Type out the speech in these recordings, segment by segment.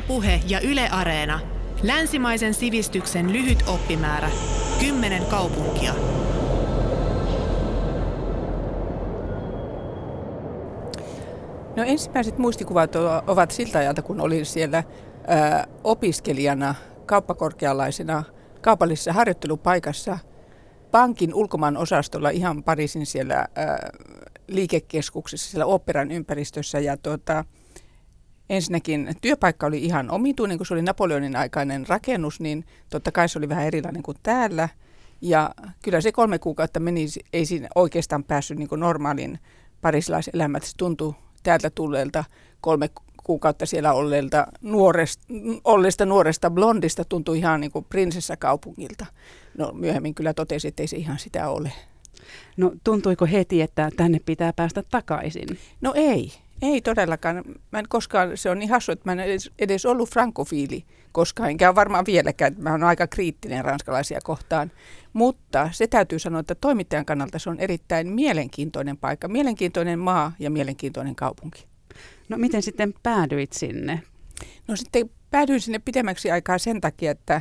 Ylepuhe ja Yle Areena. Länsimaisen sivistyksen lyhyt oppimäärä. Kymmenen kaupunkia. No ensimmäiset muistikuvat ovat siltä ajalta, kun olin siellä ää, opiskelijana, kauppakorkealaisena, kaupallisessa harjoittelupaikassa pankin ulkomaan osastolla ihan Pariisin siellä ää, liikekeskuksessa, siellä operan ympäristössä. Ja tuota, ensinnäkin työpaikka oli ihan omituinen, kun se oli Napoleonin aikainen rakennus, niin totta kai se oli vähän erilainen kuin täällä. Ja kyllä se kolme kuukautta meni, ei siinä oikeastaan päässyt niin kuin normaalin parilaiselämät. Se tuntui täältä tulleelta kolme kuukautta siellä olleelta nuoresta, olleesta nuoresta blondista tuntui ihan niin kuin prinsessakaupungilta. No myöhemmin kyllä totesi, että ei se ihan sitä ole. No tuntuiko heti, että tänne pitää päästä takaisin? No ei, ei todellakaan. Mä en koskaan, se on niin hassu, että mä en edes, edes ollut frankofiili koskaan, enkä ole varmaan vieläkään. Mä olen aika kriittinen ranskalaisia kohtaan. Mutta se täytyy sanoa, että toimittajan kannalta se on erittäin mielenkiintoinen paikka, mielenkiintoinen maa ja mielenkiintoinen kaupunki. No miten sitten päädyit sinne? No sitten päädyin sinne pidemmäksi aikaa sen takia, että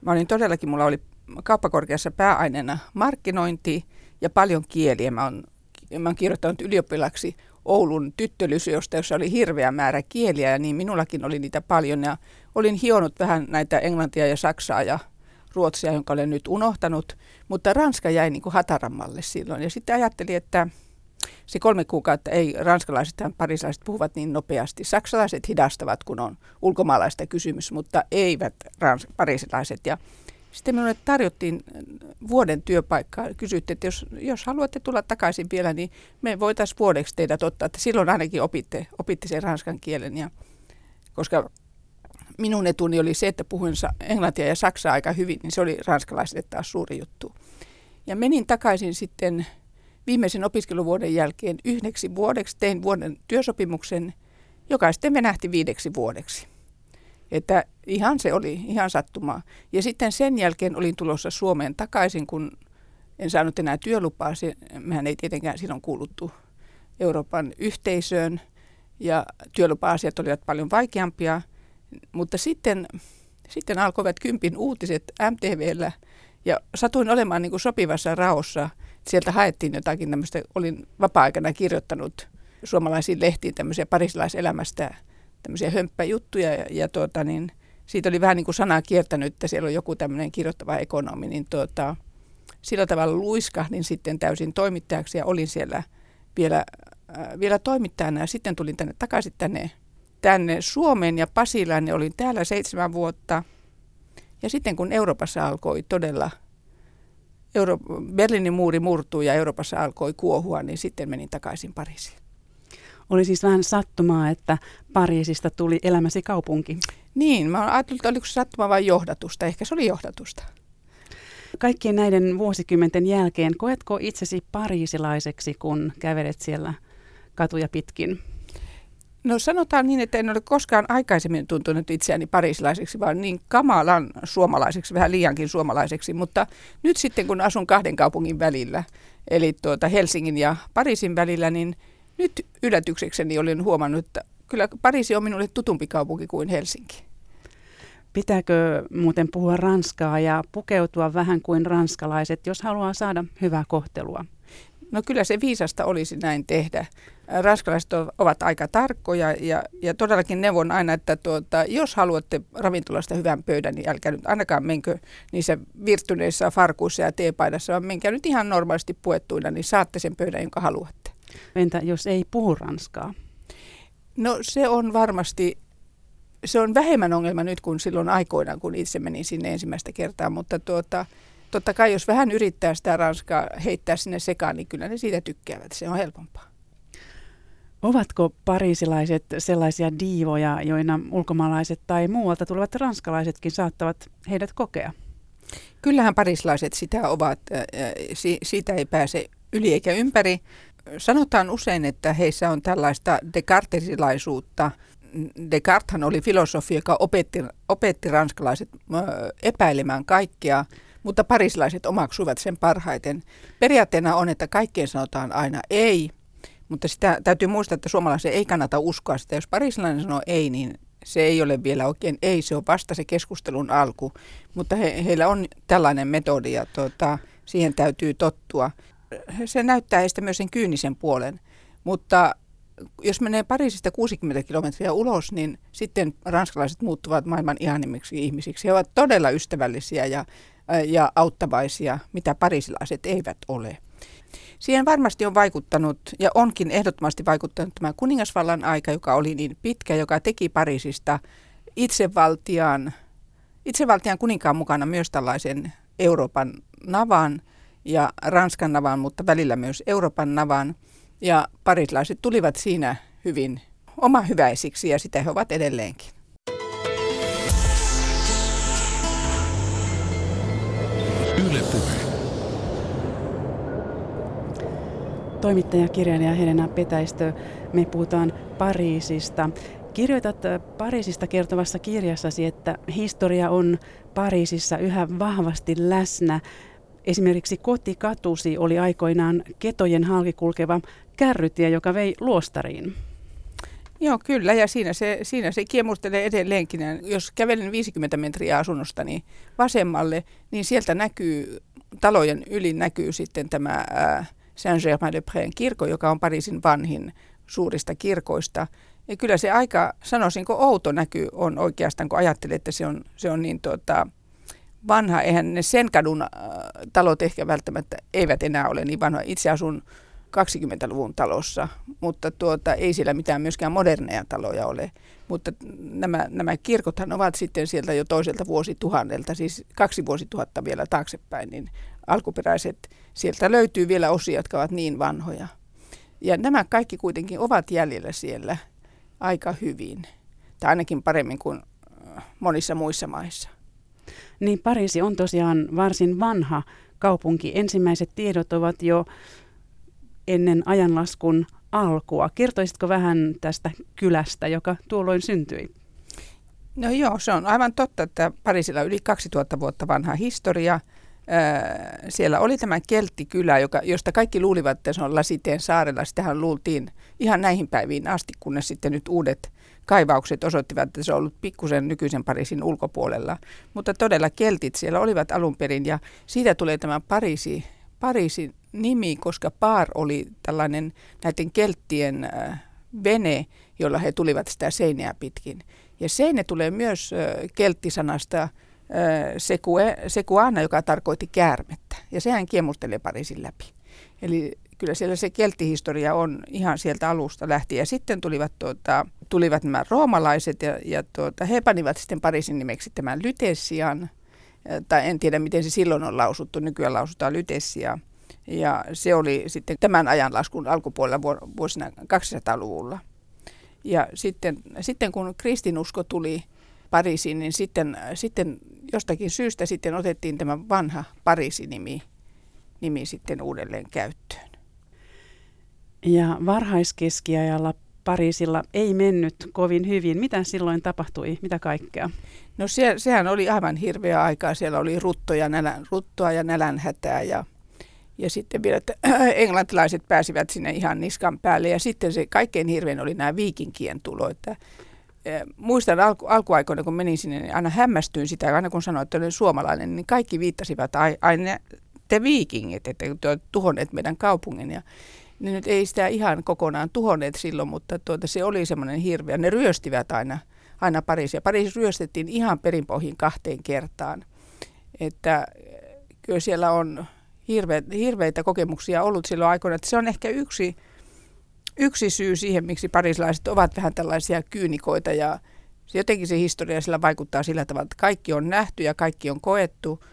mä olin todellakin, mulla oli kauppakorkeassa pääaineena markkinointi ja paljon kieliä. Mä oon, mä oon kirjoittanut ylioppilaksi Oulun tyttölyseosta, jossa oli hirveä määrä kieliä ja niin minullakin oli niitä paljon. Ja olin hionut vähän näitä englantia ja saksaa ja ruotsia, jonka olen nyt unohtanut, mutta ranska jäi niin kuin hatarammalle silloin. Ja sitten ajattelin, että se kolme kuukautta ei ranskalaiset ja parisalaiset puhuvat niin nopeasti. Saksalaiset hidastavat, kun on ulkomaalaista kysymys, mutta eivät rans- parisalaiset. Ja sitten minulle tarjottiin vuoden työpaikkaa. Kysyttiin, että jos, jos haluatte tulla takaisin vielä, niin me voitaisiin vuodeksi teidät ottaa. Että silloin ainakin opitte, opitte sen ranskan kielen. Ja, koska minun etuni oli se, että puhuin englantia ja saksaa aika hyvin, niin se oli ranskalaisille taas suuri juttu. Ja menin takaisin sitten viimeisen opiskeluvuoden jälkeen yhdeksi vuodeksi, tein vuoden työsopimuksen, joka sitten venähti viideksi vuodeksi. Että ihan se oli, ihan sattumaa. Ja sitten sen jälkeen olin tulossa Suomeen takaisin, kun en saanut enää työlupaa. Se, mehän ei tietenkään silloin kuuluttu Euroopan yhteisöön ja työlupa-asiat olivat paljon vaikeampia. Mutta sitten, sitten alkoivat kympin uutiset MTVllä ja satuin olemaan niin kuin sopivassa raossa. Sieltä haettiin jotakin tämmöistä, olin vapaa-aikana kirjoittanut suomalaisiin lehtiin tämmöisiä parisilaiselämästä tämmöisiä hömppäjuttuja ja, ja tuota, niin, siitä oli vähän niin kuin sanaa kiertänyt, että siellä on joku tämmöinen kirjoittava ekonomi, niin tuota, sillä tavalla luiskahdin sitten täysin toimittajaksi ja olin siellä vielä, äh, vielä toimittajana ja sitten tulin tänne takaisin tänne, tänne Suomeen ja Pasilaan ja olin täällä seitsemän vuotta. Ja sitten kun Euroopassa alkoi todella, Euro- Berliinin muuri murtui ja Euroopassa alkoi kuohua, niin sitten menin takaisin Pariisiin. Oli siis vähän sattumaa, että Pariisista tuli elämäsi kaupunki. Niin, mä ajattelin, että oliko se sattuma vai johdatusta. Ehkä se oli johdatusta. Kaikkien näiden vuosikymmenten jälkeen, koetko itsesi pariisilaiseksi, kun kävelet siellä katuja pitkin? No sanotaan niin, että en ole koskaan aikaisemmin tuntunut itseäni pariisilaiseksi, vaan niin kamalan suomalaiseksi, vähän liiankin suomalaiseksi. Mutta nyt sitten kun asun kahden kaupungin välillä, eli tuota Helsingin ja Pariisin välillä, niin nyt yllätyksekseni olin huomannut, että kyllä Pariisi on minulle tutumpi kaupunki kuin Helsinki. Pitääkö muuten puhua ranskaa ja pukeutua vähän kuin ranskalaiset, jos haluaa saada hyvää kohtelua? No kyllä se viisasta olisi näin tehdä. Ranskalaiset ovat aika tarkkoja ja, ja todellakin neuvon aina, että tuota, jos haluatte ravintolasta hyvän pöydän, niin älkää nyt ainakaan menkö niissä virtyneissä farkuissa ja teepaidassa, vaan menkää nyt ihan normaalisti puettuina, niin saatte sen pöydän, jonka haluatte. Entä jos ei puhu ranskaa? No se on varmasti, se on vähemmän ongelma nyt kuin silloin aikoinaan, kun itse menin sinne ensimmäistä kertaa, mutta tuota, totta kai jos vähän yrittää sitä ranskaa heittää sinne sekaan, niin kyllä ne siitä tykkäävät, se on helpompaa. Ovatko pariisilaiset sellaisia diivoja, joina ulkomaalaiset tai muualta tulevat ranskalaisetkin saattavat heidät kokea? Kyllähän parislaiset sitä ovat, siitä ei pääse yli eikä ympäri. Sanotaan usein, että heissä on tällaista dekartesilaisuutta. Descarteshan oli filosofi, joka opetti, opetti ranskalaiset epäilemään kaikkea, mutta parislaiset omaksuivat sen parhaiten. Periaatteena on, että kaikkeen sanotaan aina ei, mutta sitä täytyy muistaa, että suomalaisen ei kannata uskoa sitä. Jos parislainen sanoo ei, niin se ei ole vielä oikein ei, se on vasta se keskustelun alku, mutta he, heillä on tällainen metodi ja tuota, siihen täytyy tottua. Se näyttää heistä myös sen kyynisen puolen, mutta jos menee Pariisista 60 kilometriä ulos, niin sitten ranskalaiset muuttuvat maailman ihanimmiksi ihmisiksi. He ovat todella ystävällisiä ja, ja auttavaisia, mitä parisilaiset eivät ole. Siihen varmasti on vaikuttanut ja onkin ehdottomasti vaikuttanut tämä kuningasvallan aika, joka oli niin pitkä, joka teki Pariisista itsevaltiaan, itsevaltiaan kuninkaan mukana myös tällaisen Euroopan navan ja Ranskan navan, mutta välillä myös Euroopan navan. Ja parislaiset tulivat siinä hyvin oma hyväisiksi ja sitä he ovat edelleenkin. Yle puhe. Toimittaja, kirjailija Helena Petäistö, me puhutaan Pariisista. Kirjoitat äh, Pariisista kertovassa kirjassasi, että historia on Pariisissa yhä vahvasti läsnä. Esimerkiksi kotikatusi oli aikoinaan ketojen halki kulkeva kärrytie, joka vei luostariin. Joo, kyllä, ja siinä se, siinä se kiemustelee edelleenkin. Jos kävelen 50 metriä asunnostani vasemmalle, niin sieltä näkyy, talojen yli näkyy sitten tämä Saint-Germain-de-Prén kirkko, joka on Pariisin vanhin suurista kirkoista. Ja kyllä se aika, sanoisinko, outo näky on oikeastaan, kun ajattelee, että se on, se on niin tuota, vanha. Eihän ne sen kadun äh, talot ehkä välttämättä eivät enää ole niin vanhoja. Itse asun 20-luvun talossa, mutta tuota, ei siellä mitään myöskään moderneja taloja ole. Mutta nämä, nämä kirkothan ovat sitten sieltä jo toiselta vuosituhannelta, siis kaksi vuosituhatta vielä taaksepäin, niin alkuperäiset, sieltä löytyy vielä osia, jotka ovat niin vanhoja. Ja nämä kaikki kuitenkin ovat jäljellä siellä aika hyvin, tai ainakin paremmin kuin monissa muissa maissa. Niin Pariisi on tosiaan varsin vanha kaupunki. Ensimmäiset tiedot ovat jo ennen ajanlaskun alkua. Kertoisitko vähän tästä kylästä, joka tuolloin syntyi? No joo, se on aivan totta, että Pariisilla on yli 2000 vuotta vanha historia. Siellä oli tämä Kelttikylä, joka, josta kaikki luulivat, että se on Lasiteen saarella. Sitähän luultiin ihan näihin päiviin asti, kunnes sitten nyt uudet kaivaukset osoittivat, että se on ollut pikkusen nykyisen Pariisin ulkopuolella. Mutta todella keltit siellä olivat alun perin ja siitä tulee tämä Pariisi, Pariisin nimi, koska Paar oli tällainen näiden kelttien vene, jolla he tulivat sitä seinää pitkin. Ja seine tulee myös kelttisanasta äh, sekuana, joka tarkoitti käärmettä. Ja sehän kiemustelee Pariisin läpi. Eli kyllä siellä se kelttihistoria on ihan sieltä alusta lähtien. Ja sitten tulivat, tuota, tulivat nämä roomalaiset ja, ja tuota, he panivat sitten Pariisin nimeksi tämän Lytessian. Tai en tiedä, miten se silloin on lausuttu. Nykyään lausutaan Lytessia. Ja se oli sitten tämän ajanlaskun alkupuolella vuosina 200-luvulla. Ja sitten, sitten kun kristinusko tuli Pariisiin, niin sitten, sitten jostakin syystä sitten otettiin tämä vanha Pariisi-nimi nimi sitten uudelleen käyttöön. Ja varhaiskeskiajalla Pariisilla ei mennyt kovin hyvin. Mitä silloin tapahtui? Mitä kaikkea? No se, sehän oli aivan hirveä aikaa. Siellä oli ruttoja, nälän, ruttoa ja nälänhätää ja ja sitten vielä, että englantilaiset pääsivät sinne ihan niskan päälle. Ja sitten se kaikkein hirvein oli nämä viikinkien tulo. Että, muistan alku, alkuaikoina, kun menin sinne, niin aina hämmästyin sitä, aina kun sanoin, että olen suomalainen, niin kaikki viittasivat aina te viikingit, että te olette tuhonneet meidän kaupungin. Ja ne nyt ei sitä ihan kokonaan tuhonneet silloin, mutta tuota, se oli semmoinen hirveä. Ne ryöstivät aina, aina Pariisia. Pariisi ryöstettiin ihan perinpohjin kahteen kertaan. Että kyllä siellä on hirve, hirveitä kokemuksia ollut silloin aikoina. Että se on ehkä yksi, yksi syy siihen, miksi parislaiset ovat vähän tällaisia kyynikoita ja se jotenkin se historia sillä vaikuttaa sillä tavalla, että kaikki on nähty ja kaikki on koettu.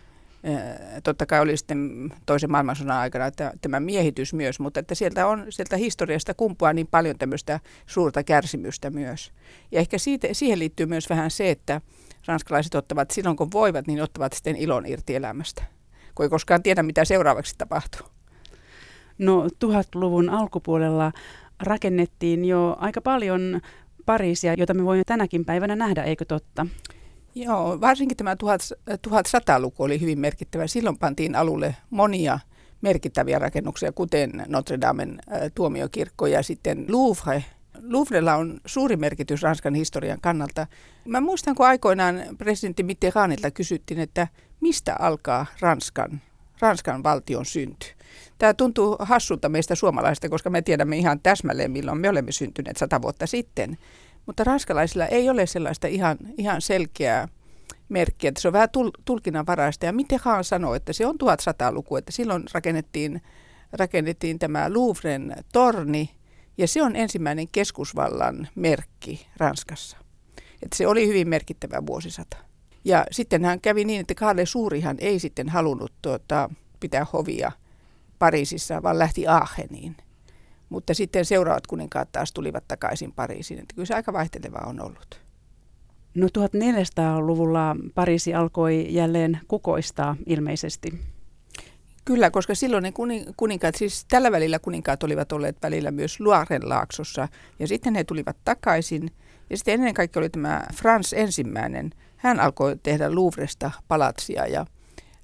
Totta kai oli sitten toisen maailmansodan aikana tämä miehitys myös, mutta että sieltä, on, sieltä historiasta kumpuaa niin paljon tämmöistä suurta kärsimystä myös. Ja ehkä siitä, siihen liittyy myös vähän se, että ranskalaiset ottavat silloin kun voivat, niin ottavat sitten ilon irti elämästä kun ei koskaan tiedä, mitä seuraavaksi tapahtuu. No 1000-luvun alkupuolella rakennettiin jo aika paljon Pariisia, jota me voimme tänäkin päivänä nähdä, eikö totta? Joo, varsinkin tämä 1100-luku oli hyvin merkittävä. Silloin pantiin alulle monia merkittäviä rakennuksia, kuten Notre Damen tuomiokirkko ja sitten Louvre, Louvrella on suuri merkitys Ranskan historian kannalta. Mä muistan, kun aikoinaan presidentti Mitterrandilta kysyttiin, että mistä alkaa Ranskan, Ranskan valtion synty. Tämä tuntuu hassulta meistä suomalaisista, koska me tiedämme ihan täsmälleen, milloin me olemme syntyneet sata vuotta sitten. Mutta ranskalaisilla ei ole sellaista ihan, ihan selkeää merkkiä, että se on vähän tul- tulkinnanvaraista. Ja Mitterrand sanoi, että se on 1100-luku, että silloin rakennettiin, rakennettiin tämä Louvren torni, ja se on ensimmäinen keskusvallan merkki Ranskassa. Että se oli hyvin merkittävä vuosisata. Ja sitten hän kävi niin, että Karle Suurihan ei sitten halunnut tuota, pitää hovia Pariisissa, vaan lähti Aacheniin. Mutta sitten seuraavat kuninkaat taas tulivat takaisin Pariisiin. Että kyllä se aika vaihtelevaa on ollut. No 1400-luvulla Pariisi alkoi jälleen kukoistaa ilmeisesti. Kyllä, koska silloin ne kuninkaat, siis tällä välillä kuninkaat olivat olleet välillä myös Luaren laaksossa ja sitten he tulivat takaisin. Ja sitten ennen kaikkea oli tämä Frans ensimmäinen. Hän alkoi tehdä Louvresta palatsia ja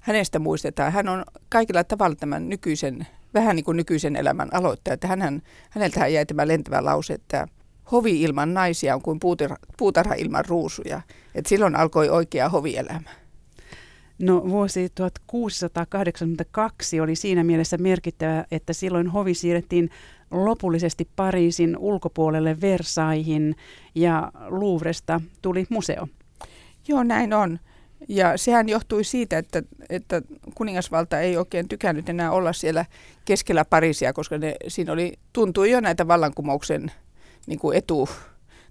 hänestä muistetaan. Hän on kaikilla tavalla tämän nykyisen, vähän niin kuin nykyisen elämän aloittaja. Että hän, häneltä jäi tämä lentävä lause, että hovi ilman naisia on kuin puutarha, puutarha ilman ruusuja. Et silloin alkoi oikea hovielämä. No vuosi 1682 oli siinä mielessä merkittävä, että silloin hovi siirrettiin lopullisesti Pariisin ulkopuolelle Versaihin ja Louvresta tuli museo. Joo, näin on. Ja sehän johtui siitä, että, että kuningasvalta ei oikein tykännyt enää olla siellä keskellä Pariisia, koska ne, siinä oli, tuntui jo näitä vallankumouksen niin kuin etu,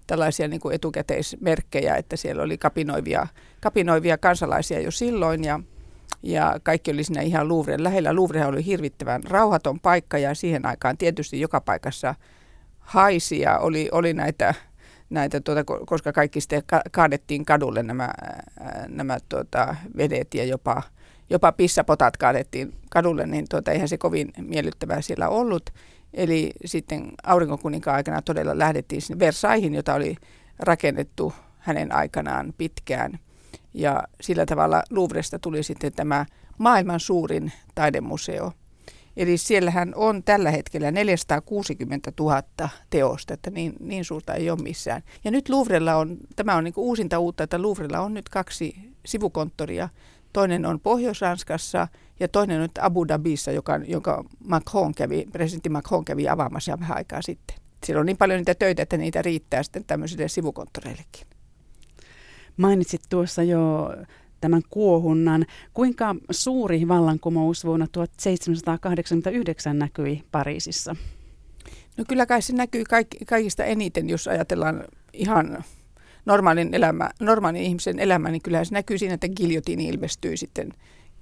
tällaisia niin kuin etukäteismerkkejä, että siellä oli kapinoivia, kapinoivia kansalaisia jo silloin ja, ja kaikki oli siinä ihan Louvren lähellä. Louvre oli hirvittävän rauhaton paikka ja siihen aikaan tietysti joka paikassa haisi ja oli, oli näitä, näitä tuota, koska kaikki sitten kaadettiin kadulle nämä, nämä tuota, vedet ja jopa, jopa pissapotat kaadettiin kadulle, niin tuota, eihän se kovin miellyttävää siellä ollut. Eli sitten aurinkokuninkaan aikana todella lähdettiin sinne Versaihin, jota oli rakennettu hänen aikanaan pitkään. Ja sillä tavalla Louvresta tuli sitten tämä maailman suurin taidemuseo. Eli siellähän on tällä hetkellä 460 000 teosta, että niin, niin suurta ei ole missään. Ja nyt Louvrella on, tämä on niin uusinta uutta, että Louvrella on nyt kaksi sivukonttoria. Toinen on Pohjois-Ranskassa ja toinen on nyt Abu Dhabissa, joka, jonka Macron kävi, presidentti Macron kävi avaamassa vähän aikaa sitten. Siellä on niin paljon niitä töitä, että niitä riittää sitten tämmöisille sivukonttoreillekin. Mainitsit tuossa jo tämän kuohunnan. Kuinka suuri vallankumous vuonna 1789 näkyi Pariisissa? No kyllä kai se näkyy kaikista eniten, jos ajatellaan ihan normaalin, elämä, normaalin ihmisen elämä, niin kyllähän se näkyy siinä, että giljotiini ilmestyy sitten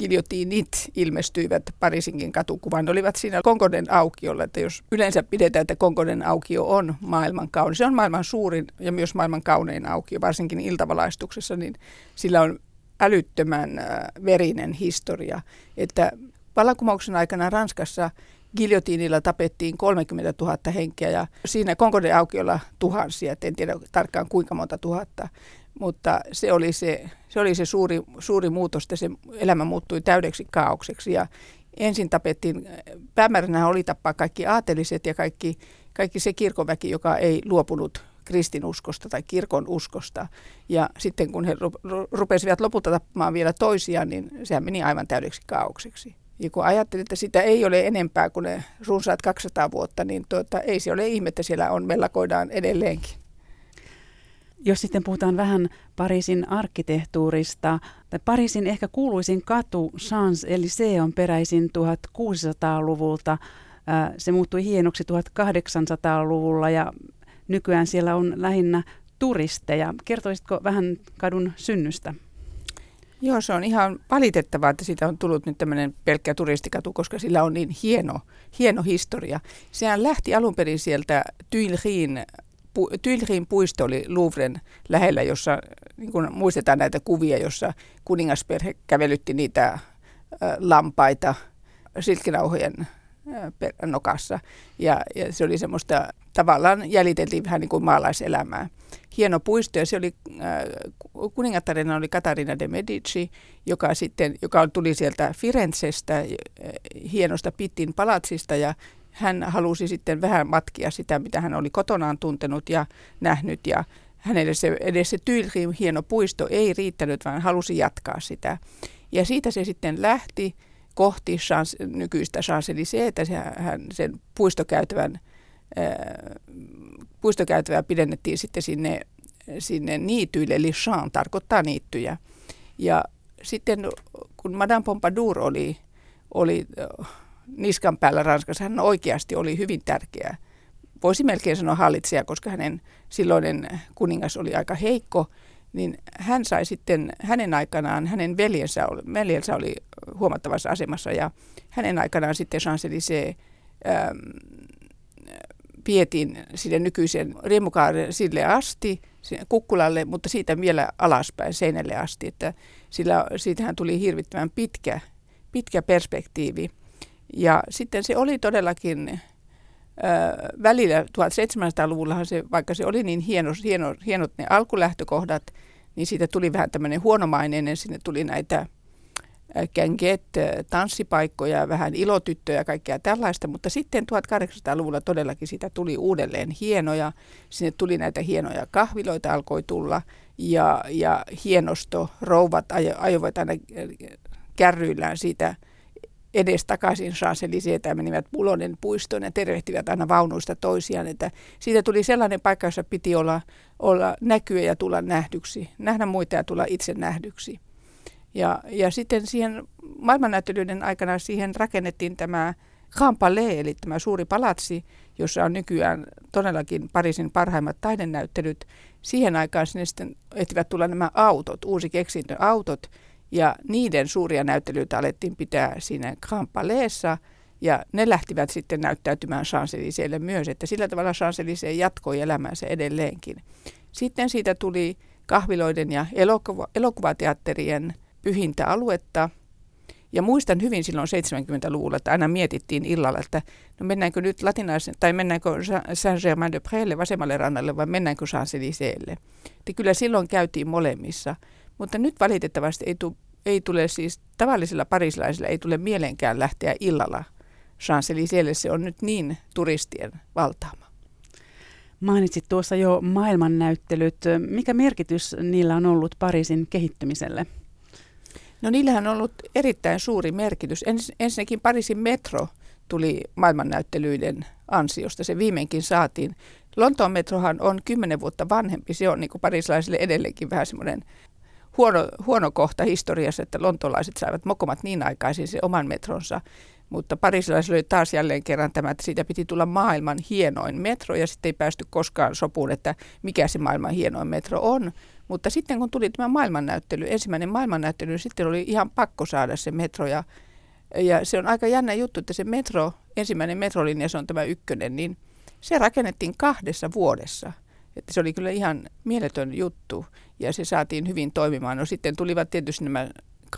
giljotiinit ilmestyivät Pariisinkin katukuvan, olivat siinä Konkoden aukiolla, että jos yleensä pidetään, että Konkoden aukio on maailman kaunein, se on maailman suurin ja myös maailman kaunein aukio, varsinkin iltavalaistuksessa, niin sillä on älyttömän äh, verinen historia, että vallankumouksen aikana Ranskassa giljotiinilla tapettiin 30 000 henkeä ja siinä Konkoden aukiolla tuhansia, en tiedä tarkkaan kuinka monta tuhatta, mutta se oli se, se, oli se suuri, suuri muutos, että se elämä muuttui täydeksi kaaukseksi. Ja ensin tapettiin, päämääränä oli tappaa kaikki aateliset ja kaikki, kaikki se kirkonväki, joka ei luopunut kristinuskosta tai kirkon uskosta. Ja sitten kun he rupesivat lopulta tappamaan vielä toisiaan, niin sehän meni aivan täydeksi kaaukseksi. Ja kun ajattelin, että sitä ei ole enempää kuin ne runsaat 200 vuotta, niin tuota, ei se ole ihme, että siellä on, mellakoidaan edelleenkin. Jos sitten puhutaan vähän Pariisin arkkitehtuurista, tai Pariisin ehkä kuuluisin katu Champs-Élysées on peräisin 1600-luvulta. Se muuttui hienoksi 1800-luvulla ja nykyään siellä on lähinnä turisteja. Kertoisitko vähän kadun synnystä? Joo, se on ihan valitettavaa, että siitä on tullut nyt tämmöinen pelkkä turistikatu, koska sillä on niin hieno, hieno historia. Sehän lähti alun perin sieltä Tuilerin, pu, puisto oli Louvren lähellä, jossa niin kun muistetaan näitä kuvia, jossa kuningasperhe kävelytti niitä ä, lampaita silkkirauhojen nokassa. Ja, ja se oli semmoista, tavallaan jäljiteltiin vähän niin kuin maalaiselämää. Hieno puisto ja se oli, kuningattarina oli Katarina de Medici, joka sitten, joka tuli sieltä Firenzestä, hienosta Pittin palatsista ja hän halusi sitten vähän matkia sitä, mitä hän oli kotonaan tuntenut ja nähnyt ja hänelle se, edes se Tuilerin hieno puisto ei riittänyt, vaan halusi jatkaa sitä. Ja siitä se sitten lähti kohti Chans, nykyistä Champs-Élysées, se, hän sen puistokäytävän, ää, puistokäytävää pidennettiin sitten sinne, sinne niityille, eli Champs tarkoittaa niittyjä. Ja sitten kun Madame Pompadour oli, oli niskan päällä Ranskassa, hän oikeasti oli hyvin tärkeä. Voisi melkein sanoa hallitsija, koska hänen silloinen kuningas oli aika heikko, niin hän sai sitten hänen aikanaan, hänen veljensä oli, veljensä oli huomattavassa asemassa ja hänen aikanaan sitten Champs-Élysées ähm, vietiin sinne nykyisen riemukaaren sille asti, sinne kukkulalle, mutta siitä vielä alaspäin seinälle asti, että sillä, siitähän tuli hirvittävän pitkä, pitkä perspektiivi. Ja sitten se oli todellakin välillä 1700-luvullahan se, vaikka se oli niin hieno, hieno, hienot ne alkulähtökohdat, niin siitä tuli vähän tämmöinen huonomaineinen, sinne tuli näitä känget, tanssipaikkoja, vähän ilotyttöjä ja kaikkea tällaista, mutta sitten 1800-luvulla todellakin siitä tuli uudelleen hienoja. Sinne tuli näitä hienoja kahviloita alkoi tulla ja, ja hienosto, rouvat ajo, ajoivat aina kärryillään siitä edes takaisin champs ja menivät Pulonen puistoon ja tervehtivät aina vaunuista toisiaan. Että siitä tuli sellainen paikka, jossa piti olla, olla näkyä ja tulla nähdyksi, nähdä muita ja tulla itse nähdyksi. Ja, ja sitten siihen maailmannäyttelyiden aikana siihen rakennettiin tämä Palais, eli tämä suuri palatsi, jossa on nykyään todellakin Pariisin parhaimmat taidenäyttelyt. Siihen aikaan sinne sitten ehtivät tulla nämä autot, uusi keksintö autot, ja niiden suuria näyttelyitä alettiin pitää siinä Grand Palaisissa, ja ne lähtivät sitten näyttäytymään champs myös, että sillä tavalla champs jatkoi elämänsä edelleenkin. Sitten siitä tuli kahviloiden ja elokuva, elokuvateatterien pyhintä aluetta. Ja muistan hyvin silloin 70-luvulla, että aina mietittiin illalla, että no mennäänkö nyt latinaisen, tai mennäänkö Saint-Germain-de-Prélle vasemmalle rannalle vai mennäänkö Champs-Élysées'lle. Että kyllä silloin käytiin molemmissa. Mutta nyt valitettavasti ei, tu, ei tule siis tavallisilla parislaisilla ei tule mieleenkään lähteä illalla Champs-Élysées'lle. Se on nyt niin turistien valtaama. Mainitsit tuossa jo maailmannäyttelyt. Mikä merkitys niillä on ollut Pariisin kehittymiselle? No niillähän on ollut erittäin suuri merkitys. Ens, ensinnäkin Pariisin metro tuli maailmannäyttelyiden ansiosta. Se viimeinkin saatiin. Lontoon metrohan on kymmenen vuotta vanhempi. Se on niin kuin parislaisille edelleenkin vähän semmoinen huono, huono kohta historiassa, että lontolaiset saivat mokomat niin aikaisin se oman metronsa. Mutta parisilaisille oli taas jälleen kerran tämä, että siitä piti tulla maailman hienoin metro ja sitten ei päästy koskaan sopuun, että mikä se maailman hienoin metro on. Mutta sitten kun tuli tämä maailmannäyttely, ensimmäinen maailmannäyttely, niin sitten oli ihan pakko saada se metro. Ja, ja se on aika jännä juttu, että se metro, ensimmäinen metrolinja, se on tämä ykkönen, niin se rakennettiin kahdessa vuodessa. Että se oli kyllä ihan mieletön juttu ja se saatiin hyvin toimimaan. No sitten tulivat tietysti nämä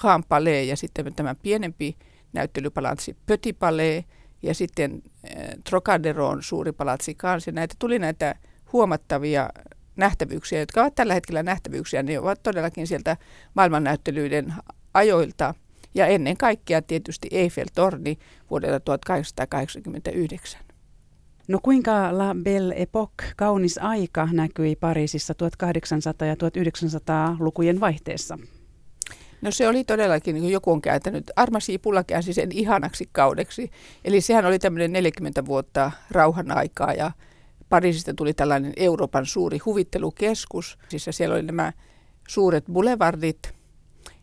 Grand Palais ja sitten tämä pienempi näyttelypalatsi Petit Palais ja sitten äh, Trocaderon suuri palatsi kanssa. Näitä tuli näitä huomattavia nähtävyyksiä, jotka ovat tällä hetkellä nähtävyyksiä, ne ovat todellakin sieltä maailmannäyttelyiden ajoilta. Ja ennen kaikkea tietysti Eiffel-torni vuodelta 1889. No kuinka La Belle Époque, kaunis aika, näkyi Pariisissa 1800- ja 1900-lukujen vaihteessa? No se oli todellakin, niin kuin joku on kääntänyt, Armasi Pulla käänsi sen ihanaksi kaudeksi. Eli sehän oli tämmöinen 40 vuotta rauhan aikaa ja Pariisista tuli tällainen Euroopan suuri huvittelukeskus. Siis siellä oli nämä suuret boulevardit.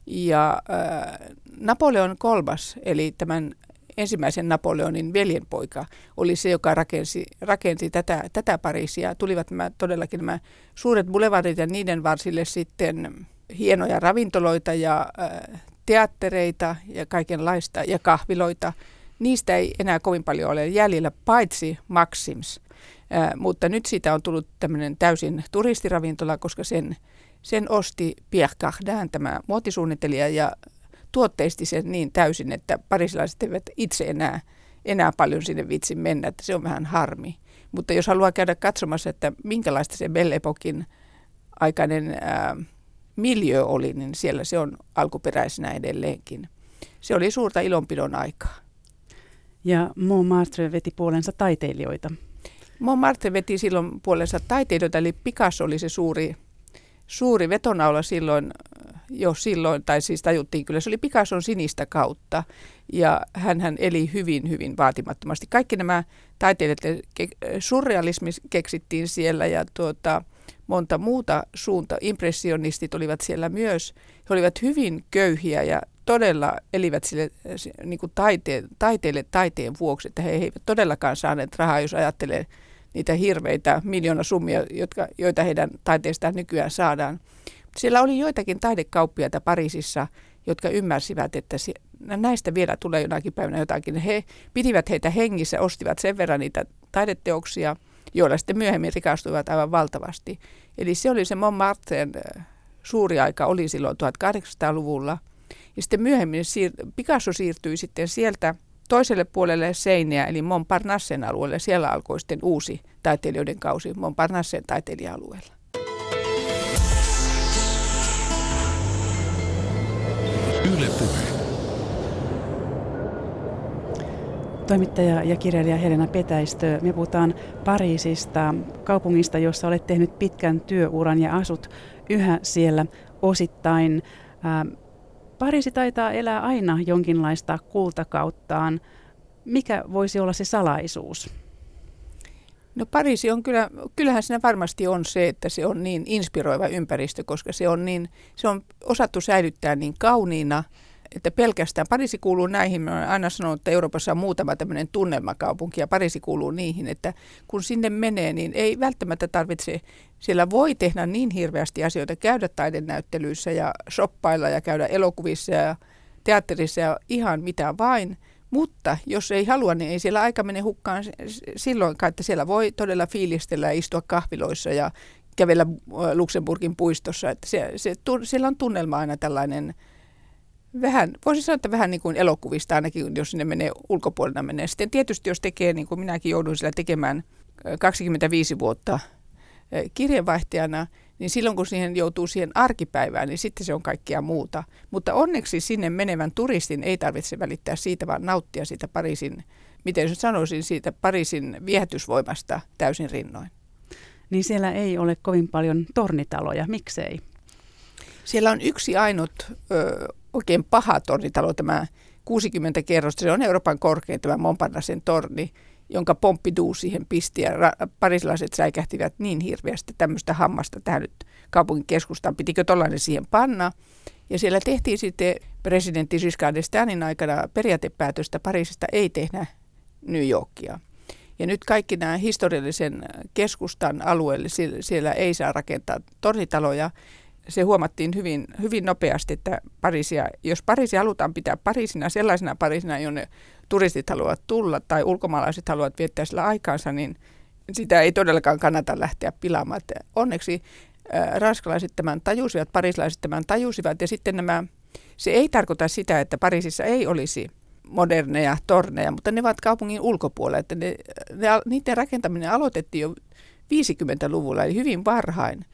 Ja äh, Napoleon kolmas, eli tämän ensimmäisen Napoleonin veljenpoika, oli se, joka rakensi, rakensi tätä, tätä Pariisia. Tulivat nämä, todellakin nämä suuret boulevardit ja niiden varsille sitten hienoja ravintoloita ja äh, teattereita ja kaikenlaista ja kahviloita. Niistä ei enää kovin paljon ole jäljellä, paitsi Maxims, Ää, mutta nyt siitä on tullut tämmöinen täysin turistiravintola, koska sen, sen osti Pierre Cardin, tämä muotisuunnittelija, ja tuotteisti sen niin täysin, että parisilaiset eivät itse enää, enää paljon sinne vitsi mennä, että se on vähän harmi. Mutta jos haluaa käydä katsomassa, että minkälaista se Belle Epokin aikainen ää, miljö oli, niin siellä se on alkuperäisenä edelleenkin. Se oli suurta ilonpidon aikaa. Ja Montmartre veti puolensa taiteilijoita. Montmartre veti silloin puolensa taiteilijoita, eli Picasso oli se suuri, suuri vetonaula silloin, jo silloin, tai siis tajuttiin kyllä, se oli Picasson sinistä kautta. Ja hän eli hyvin, hyvin vaatimattomasti. Kaikki nämä taiteilijat, surrealismi keksittiin siellä ja tuota, monta muuta suunta. Impressionistit olivat siellä myös. He olivat hyvin köyhiä ja todella elivät sille niin kuin taite, taiteelle taiteen vuoksi, että he eivät todellakaan saaneet rahaa, jos ajattelee niitä hirveitä miljoonasummia, jotka, joita heidän taiteestaan nykyään saadaan. Siellä oli joitakin taidekauppiaita Pariisissa, jotka ymmärsivät, että näistä vielä tulee jonakin päivänä jotakin. He pitivät heitä hengissä, ostivat sen verran niitä taideteoksia, joilla sitten myöhemmin rikastuivat aivan valtavasti. Eli se oli se Montmartren suuri aika, oli silloin 1800-luvulla. Ja sitten myöhemmin siir- Picasso siirtyi sitten sieltä toiselle puolelle Seiniä, eli Montparnassen alueelle. Siellä alkoi sitten uusi taiteilijoiden kausi Montparnassen taiteilija-alueella. Yle Puhe. Toimittaja ja kirjailija Helena Petäistö, me puhutaan Pariisista, kaupungista, jossa olet tehnyt pitkän työuran ja asut yhä siellä osittain. Pariisi taitaa elää aina jonkinlaista kultakauttaan. Mikä voisi olla se salaisuus? No Pariisi on kyllä, kyllähän siinä varmasti on se, että se on niin inspiroiva ympäristö, koska se on, niin, se on osattu säilyttää niin kauniina, että pelkästään Pariisi kuuluu näihin. Mä olen aina sanonut, että Euroopassa on muutama tämmöinen tunnelmakaupunki ja Pariisi kuuluu niihin, että kun sinne menee, niin ei välttämättä tarvitse, siellä voi tehdä niin hirveästi asioita, käydä taidenäyttelyissä ja shoppailla ja käydä elokuvissa ja teatterissa ja ihan mitä vain – mutta jos ei halua, niin ei siellä aika mene hukkaan silloin, että siellä voi todella fiilistellä ja istua kahviloissa ja kävellä Luxemburgin puistossa. Että se, se, siellä on tunnelma aina tällainen vähän, voisi sanoa, että vähän niin kuin elokuvista ainakin, jos sinne menee ulkopuolella menee. Sitten tietysti jos tekee, niin kuin minäkin joudun siellä tekemään 25 vuotta kirjeenvaihtajana, niin silloin kun siihen joutuu siihen arkipäivään, niin sitten se on kaikkea muuta. Mutta onneksi sinne menevän turistin ei tarvitse välittää siitä, vaan nauttia siitä Pariisin, miten sanoisin, siitä Pariisin viehätysvoimasta täysin rinnoin. Niin siellä ei ole kovin paljon tornitaloja, miksei? Siellä on yksi ainut ö, oikein paha tornitalo, tämä 60 kerrosta. Se on Euroopan korkein tämä Montparnassen torni jonka Pompidou siihen pisti ja ra- parisilaiset säikähtivät niin hirveästi tämmöistä hammasta tähän nyt kaupungin keskustaan. Pitikö tollainen siihen panna? Ja siellä tehtiin sitten presidentti Giscard d'Estaingin aikana periaatepäätöstä Pariisista ei tehdä New Yorkia. Ja nyt kaikki nämä historiallisen keskustan alueelle, siellä ei saa rakentaa tornitaloja. Se huomattiin hyvin, hyvin nopeasti, että Pariisia, jos Pariisi halutaan pitää Pariisina sellaisena Pariisina, jonne turistit haluavat tulla tai ulkomaalaiset haluavat viettää sillä aikaansa, niin sitä ei todellakaan kannata lähteä pilaamaan. Että onneksi ää, ranskalaiset tämän tajusivat, parislaiset tämän tajusivat ja sitten nämä, se ei tarkoita sitä, että Pariisissa ei olisi moderneja torneja, mutta ne ovat kaupungin ulkopuolella. Että ne, ne, niiden rakentaminen aloitettiin jo 50-luvulla, eli hyvin varhain.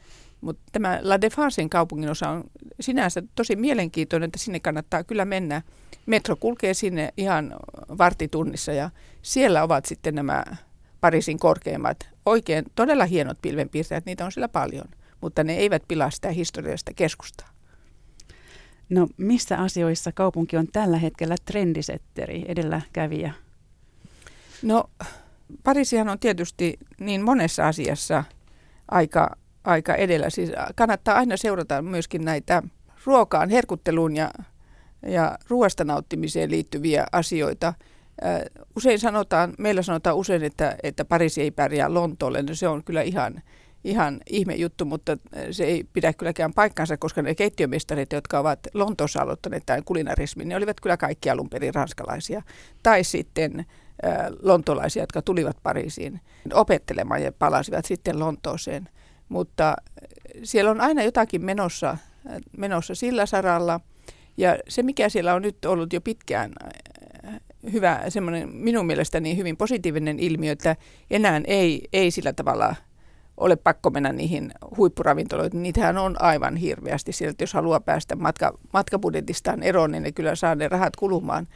Mutta tämä La Défensen kaupungin osa on sinänsä tosi mielenkiintoinen, että sinne kannattaa kyllä mennä. Metro kulkee sinne ihan vartitunnissa ja siellä ovat sitten nämä Pariisin korkeimmat, oikein todella hienot pilvenpiirtäjät, niitä on siellä paljon, mutta ne eivät pilaa sitä historiallista keskustaa. No missä asioissa kaupunki on tällä hetkellä trendisetteri, edelläkävijä? No Pariisihan on tietysti niin monessa asiassa aika aika edellä. Siis kannattaa aina seurata myöskin näitä ruokaan, herkutteluun ja, ja ruoasta nauttimiseen liittyviä asioita. Usein sanotaan, meillä sanotaan usein, että, että Pariisi ei pärjää Lontoolle. No se on kyllä ihan, ihan ihme juttu, mutta se ei pidä kylläkään paikkansa, koska ne keittiömestarit, jotka ovat Lontoossa aloittaneet tämän kulinarismin, ne olivat kyllä kaikki alun perin ranskalaisia. Tai sitten lontolaisia, jotka tulivat Pariisiin opettelemaan ja palasivat sitten Lontooseen. Mutta siellä on aina jotakin menossa, menossa sillä saralla. Ja se, mikä siellä on nyt ollut jo pitkään äh, hyvä, semmoinen minun mielestäni hyvin positiivinen ilmiö, että enää ei, ei sillä tavalla ole pakko mennä niihin huippuravintoloihin. Niitähän on aivan hirveästi sieltä, jos haluaa päästä matka, matkabudjetistaan eroon, niin ne kyllä saa ne rahat kulumaan.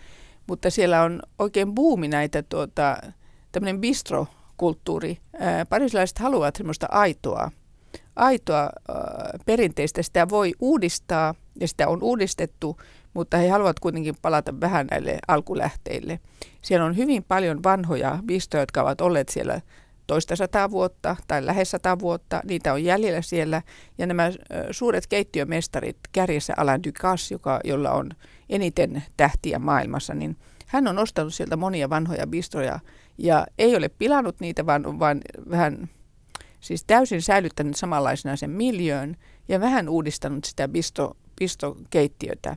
mutta siellä on oikein buumi näitä tuota, tämmöinen bistrokulttuuri. Parisilaiset haluavat semmoista aitoa, aitoa äh, perinteistä. Sitä voi uudistaa ja sitä on uudistettu, mutta he haluavat kuitenkin palata vähän näille alkulähteille. Siellä on hyvin paljon vanhoja bistroja, jotka ovat olleet siellä toista sataa vuotta tai lähes sata vuotta. Niitä on jäljellä siellä. Ja nämä suuret keittiömestarit, kärjessä Alain Ducasse, joka, jolla on eniten tähtiä maailmassa, niin hän on ostanut sieltä monia vanhoja bistroja ja ei ole pilannut niitä, vaan, vaan vähän siis täysin säilyttänyt samanlaisena sen miljöön ja vähän uudistanut sitä bisto, bistokeittiötä.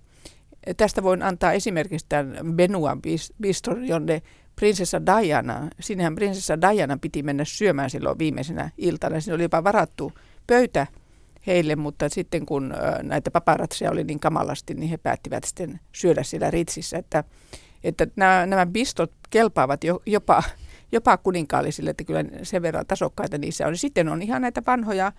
Tästä voin antaa esimerkiksi tämän Benuan bistron, jonne prinsessa Diana, sinnehän prinsessa Diana piti mennä syömään silloin viimeisenä iltana. Siinä oli jopa varattu pöytä heille, mutta sitten kun näitä paparatseja oli niin kamalasti, niin he päättivät sitten syödä siellä Ritsissä. Että, että nämä, nämä bistot kelpaavat jo, jopa, jopa kuninkaallisille, että kyllä sen verran tasokkaita niissä on. Sitten on ihan näitä vanhoja,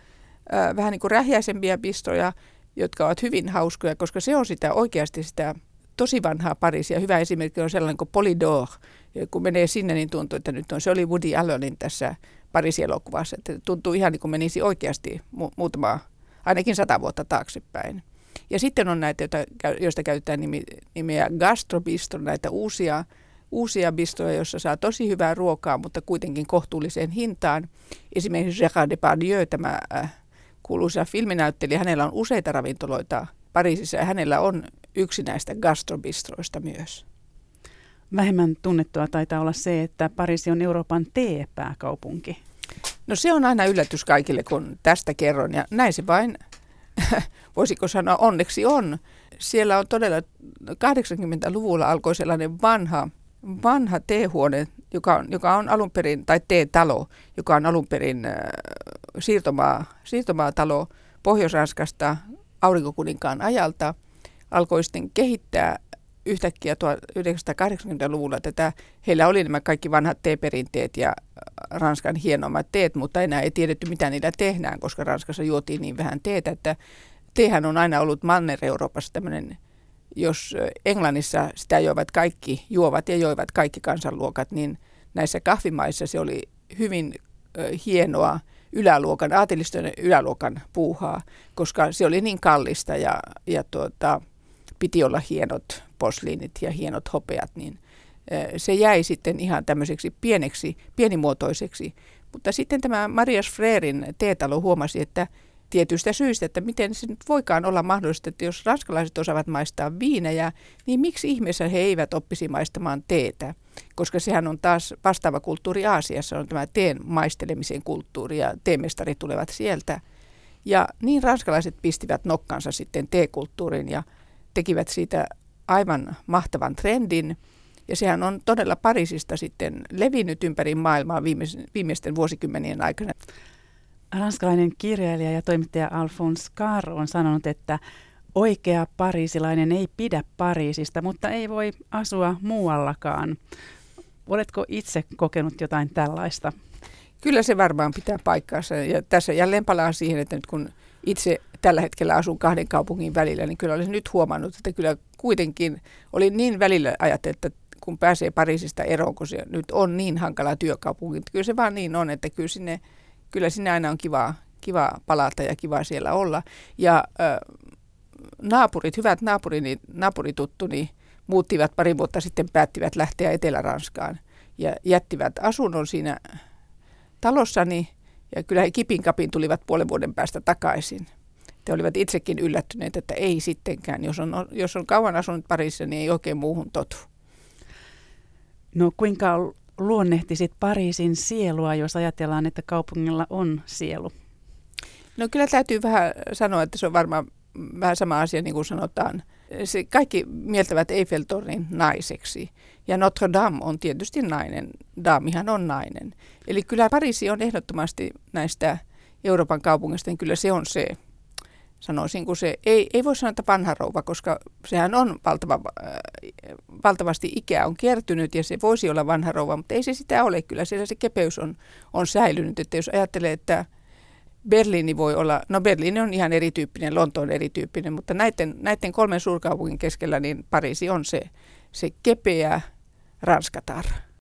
vähän niin kuin rähjäisempiä bistoja, jotka ovat hyvin hauskoja, koska se on sitä oikeasti sitä tosi vanhaa Pariisia. Hyvä esimerkki on sellainen kuin Polydor. Ja kun menee sinne, niin tuntuu, että nyt on, se oli Woody Allenin tässä Pariisi-elokuvassa. Että tuntuu ihan niin kuin menisi oikeasti mu- muutama, ainakin sata vuotta taaksepäin. Ja sitten on näitä, joista käytetään nimi, nimeä gastrobistro, näitä uusia, uusia bistroja, joissa saa tosi hyvää ruokaa, mutta kuitenkin kohtuulliseen hintaan. Esimerkiksi Gérard Depardieu, tämä äh, kuuluisa filminäyttelijä, hänellä on useita ravintoloita Pariisissa ja hänellä on yksi näistä gastrobistroista myös. Vähemmän tunnettua taitaa olla se, että Pariisi on Euroopan teepääkaupunki. No se on aina yllätys kaikille, kun tästä kerron. Ja näin se vain, voisiko sanoa, onneksi on. Siellä on todella, 80-luvulla alkoi sellainen vanha, vanha teehuone, joka on, joka on alun perin, tai teetalo, joka on alun perin äh, siirtomaa, siirtomaatalo Pohjois-Ranskasta aurinkokuninkaan ajalta. Alkoi sitten kehittää yhtäkkiä 1980-luvulla tätä, heillä oli nämä kaikki vanhat teeperinteet ja äh, Ranskan hienommat teet, mutta enää ei tiedetty mitä niillä tehdään, koska Ranskassa juotiin niin vähän teetä, että tehän on aina ollut Manner-Euroopassa tämmöinen, jos Englannissa sitä joivat kaikki, juovat ja joivat kaikki kansanluokat, niin näissä kahvimaissa se oli hyvin hienoa yläluokan, aateliston yläluokan puuhaa, koska se oli niin kallista ja, ja tuota, piti olla hienot posliinit ja hienot hopeat, niin se jäi sitten ihan tämmöiseksi pieneksi, pienimuotoiseksi. Mutta sitten tämä Marias Freerin teetalo huomasi, että tietystä syistä, että miten se nyt voikaan olla mahdollista, että jos ranskalaiset osaavat maistaa viinejä, niin miksi ihmeessä he eivät oppisi maistamaan teetä? Koska sehän on taas vastaava kulttuuri Aasiassa, on tämä teen maistelemisen kulttuuri ja teemestarit tulevat sieltä. Ja niin ranskalaiset pistivät nokkansa sitten teekulttuuriin ja tekivät siitä aivan mahtavan trendin. Ja sehän on todella Pariisista sitten levinnyt ympäri maailmaa viimeisten vuosikymmenien aikana. Ranskalainen kirjailija ja toimittaja Alphonse Carr on sanonut, että oikea pariisilainen ei pidä Pariisista, mutta ei voi asua muuallakaan. Oletko itse kokenut jotain tällaista? Kyllä se varmaan pitää paikkaansa. Ja tässä jälleen palaan siihen, että nyt kun itse tällä hetkellä asun kahden kaupungin välillä, niin kyllä olisin nyt huomannut, että kyllä kuitenkin oli niin välillä ajatellut, että kun pääsee Pariisista eroon, kun se nyt on niin hankala työkaupunki. Kyllä se vaan niin on, että kyllä sinne, kyllä sinne aina on kiva, kiva palata ja kiva siellä olla. Ja äh, naapurit, hyvät naapurini, naapurituttuni muuttivat pari vuotta sitten, päättivät lähteä Etelä-Ranskaan ja jättivät asunnon siinä talossani ja kyllä he kipin kapin tulivat puolen vuoden päästä takaisin. Te olivat itsekin yllättyneet, että ei sittenkään. Jos on, jos on kauan asunut parissa, niin ei oikein muuhun totu. No kuinka luonnehtisit Pariisin sielua, jos ajatellaan, että kaupungilla on sielu? No kyllä täytyy vähän sanoa, että se on varmaan vähän sama asia niin kuin sanotaan. Se kaikki mieltävät Eiffeltornin naiseksi. Ja Notre Dame on tietysti nainen. Damihan on nainen. Eli kyllä Pariisi on ehdottomasti näistä Euroopan kaupungista, niin kyllä se on se, sanoisin, kun se ei, ei voi sanoa, että vanha rouva, koska sehän on valtava, äh, valtavasti ikää on kertynyt ja se voisi olla vanha rouva, mutta ei se sitä ole. Kyllä siellä se kepeys on, on säilynyt, että jos ajattelee, että Berliini voi olla, no Berliini on ihan erityyppinen, Lonto on erityyppinen, mutta näiden, näiden kolmen suurkaupungin keskellä niin Pariisi on se, se kepeä ranskatar.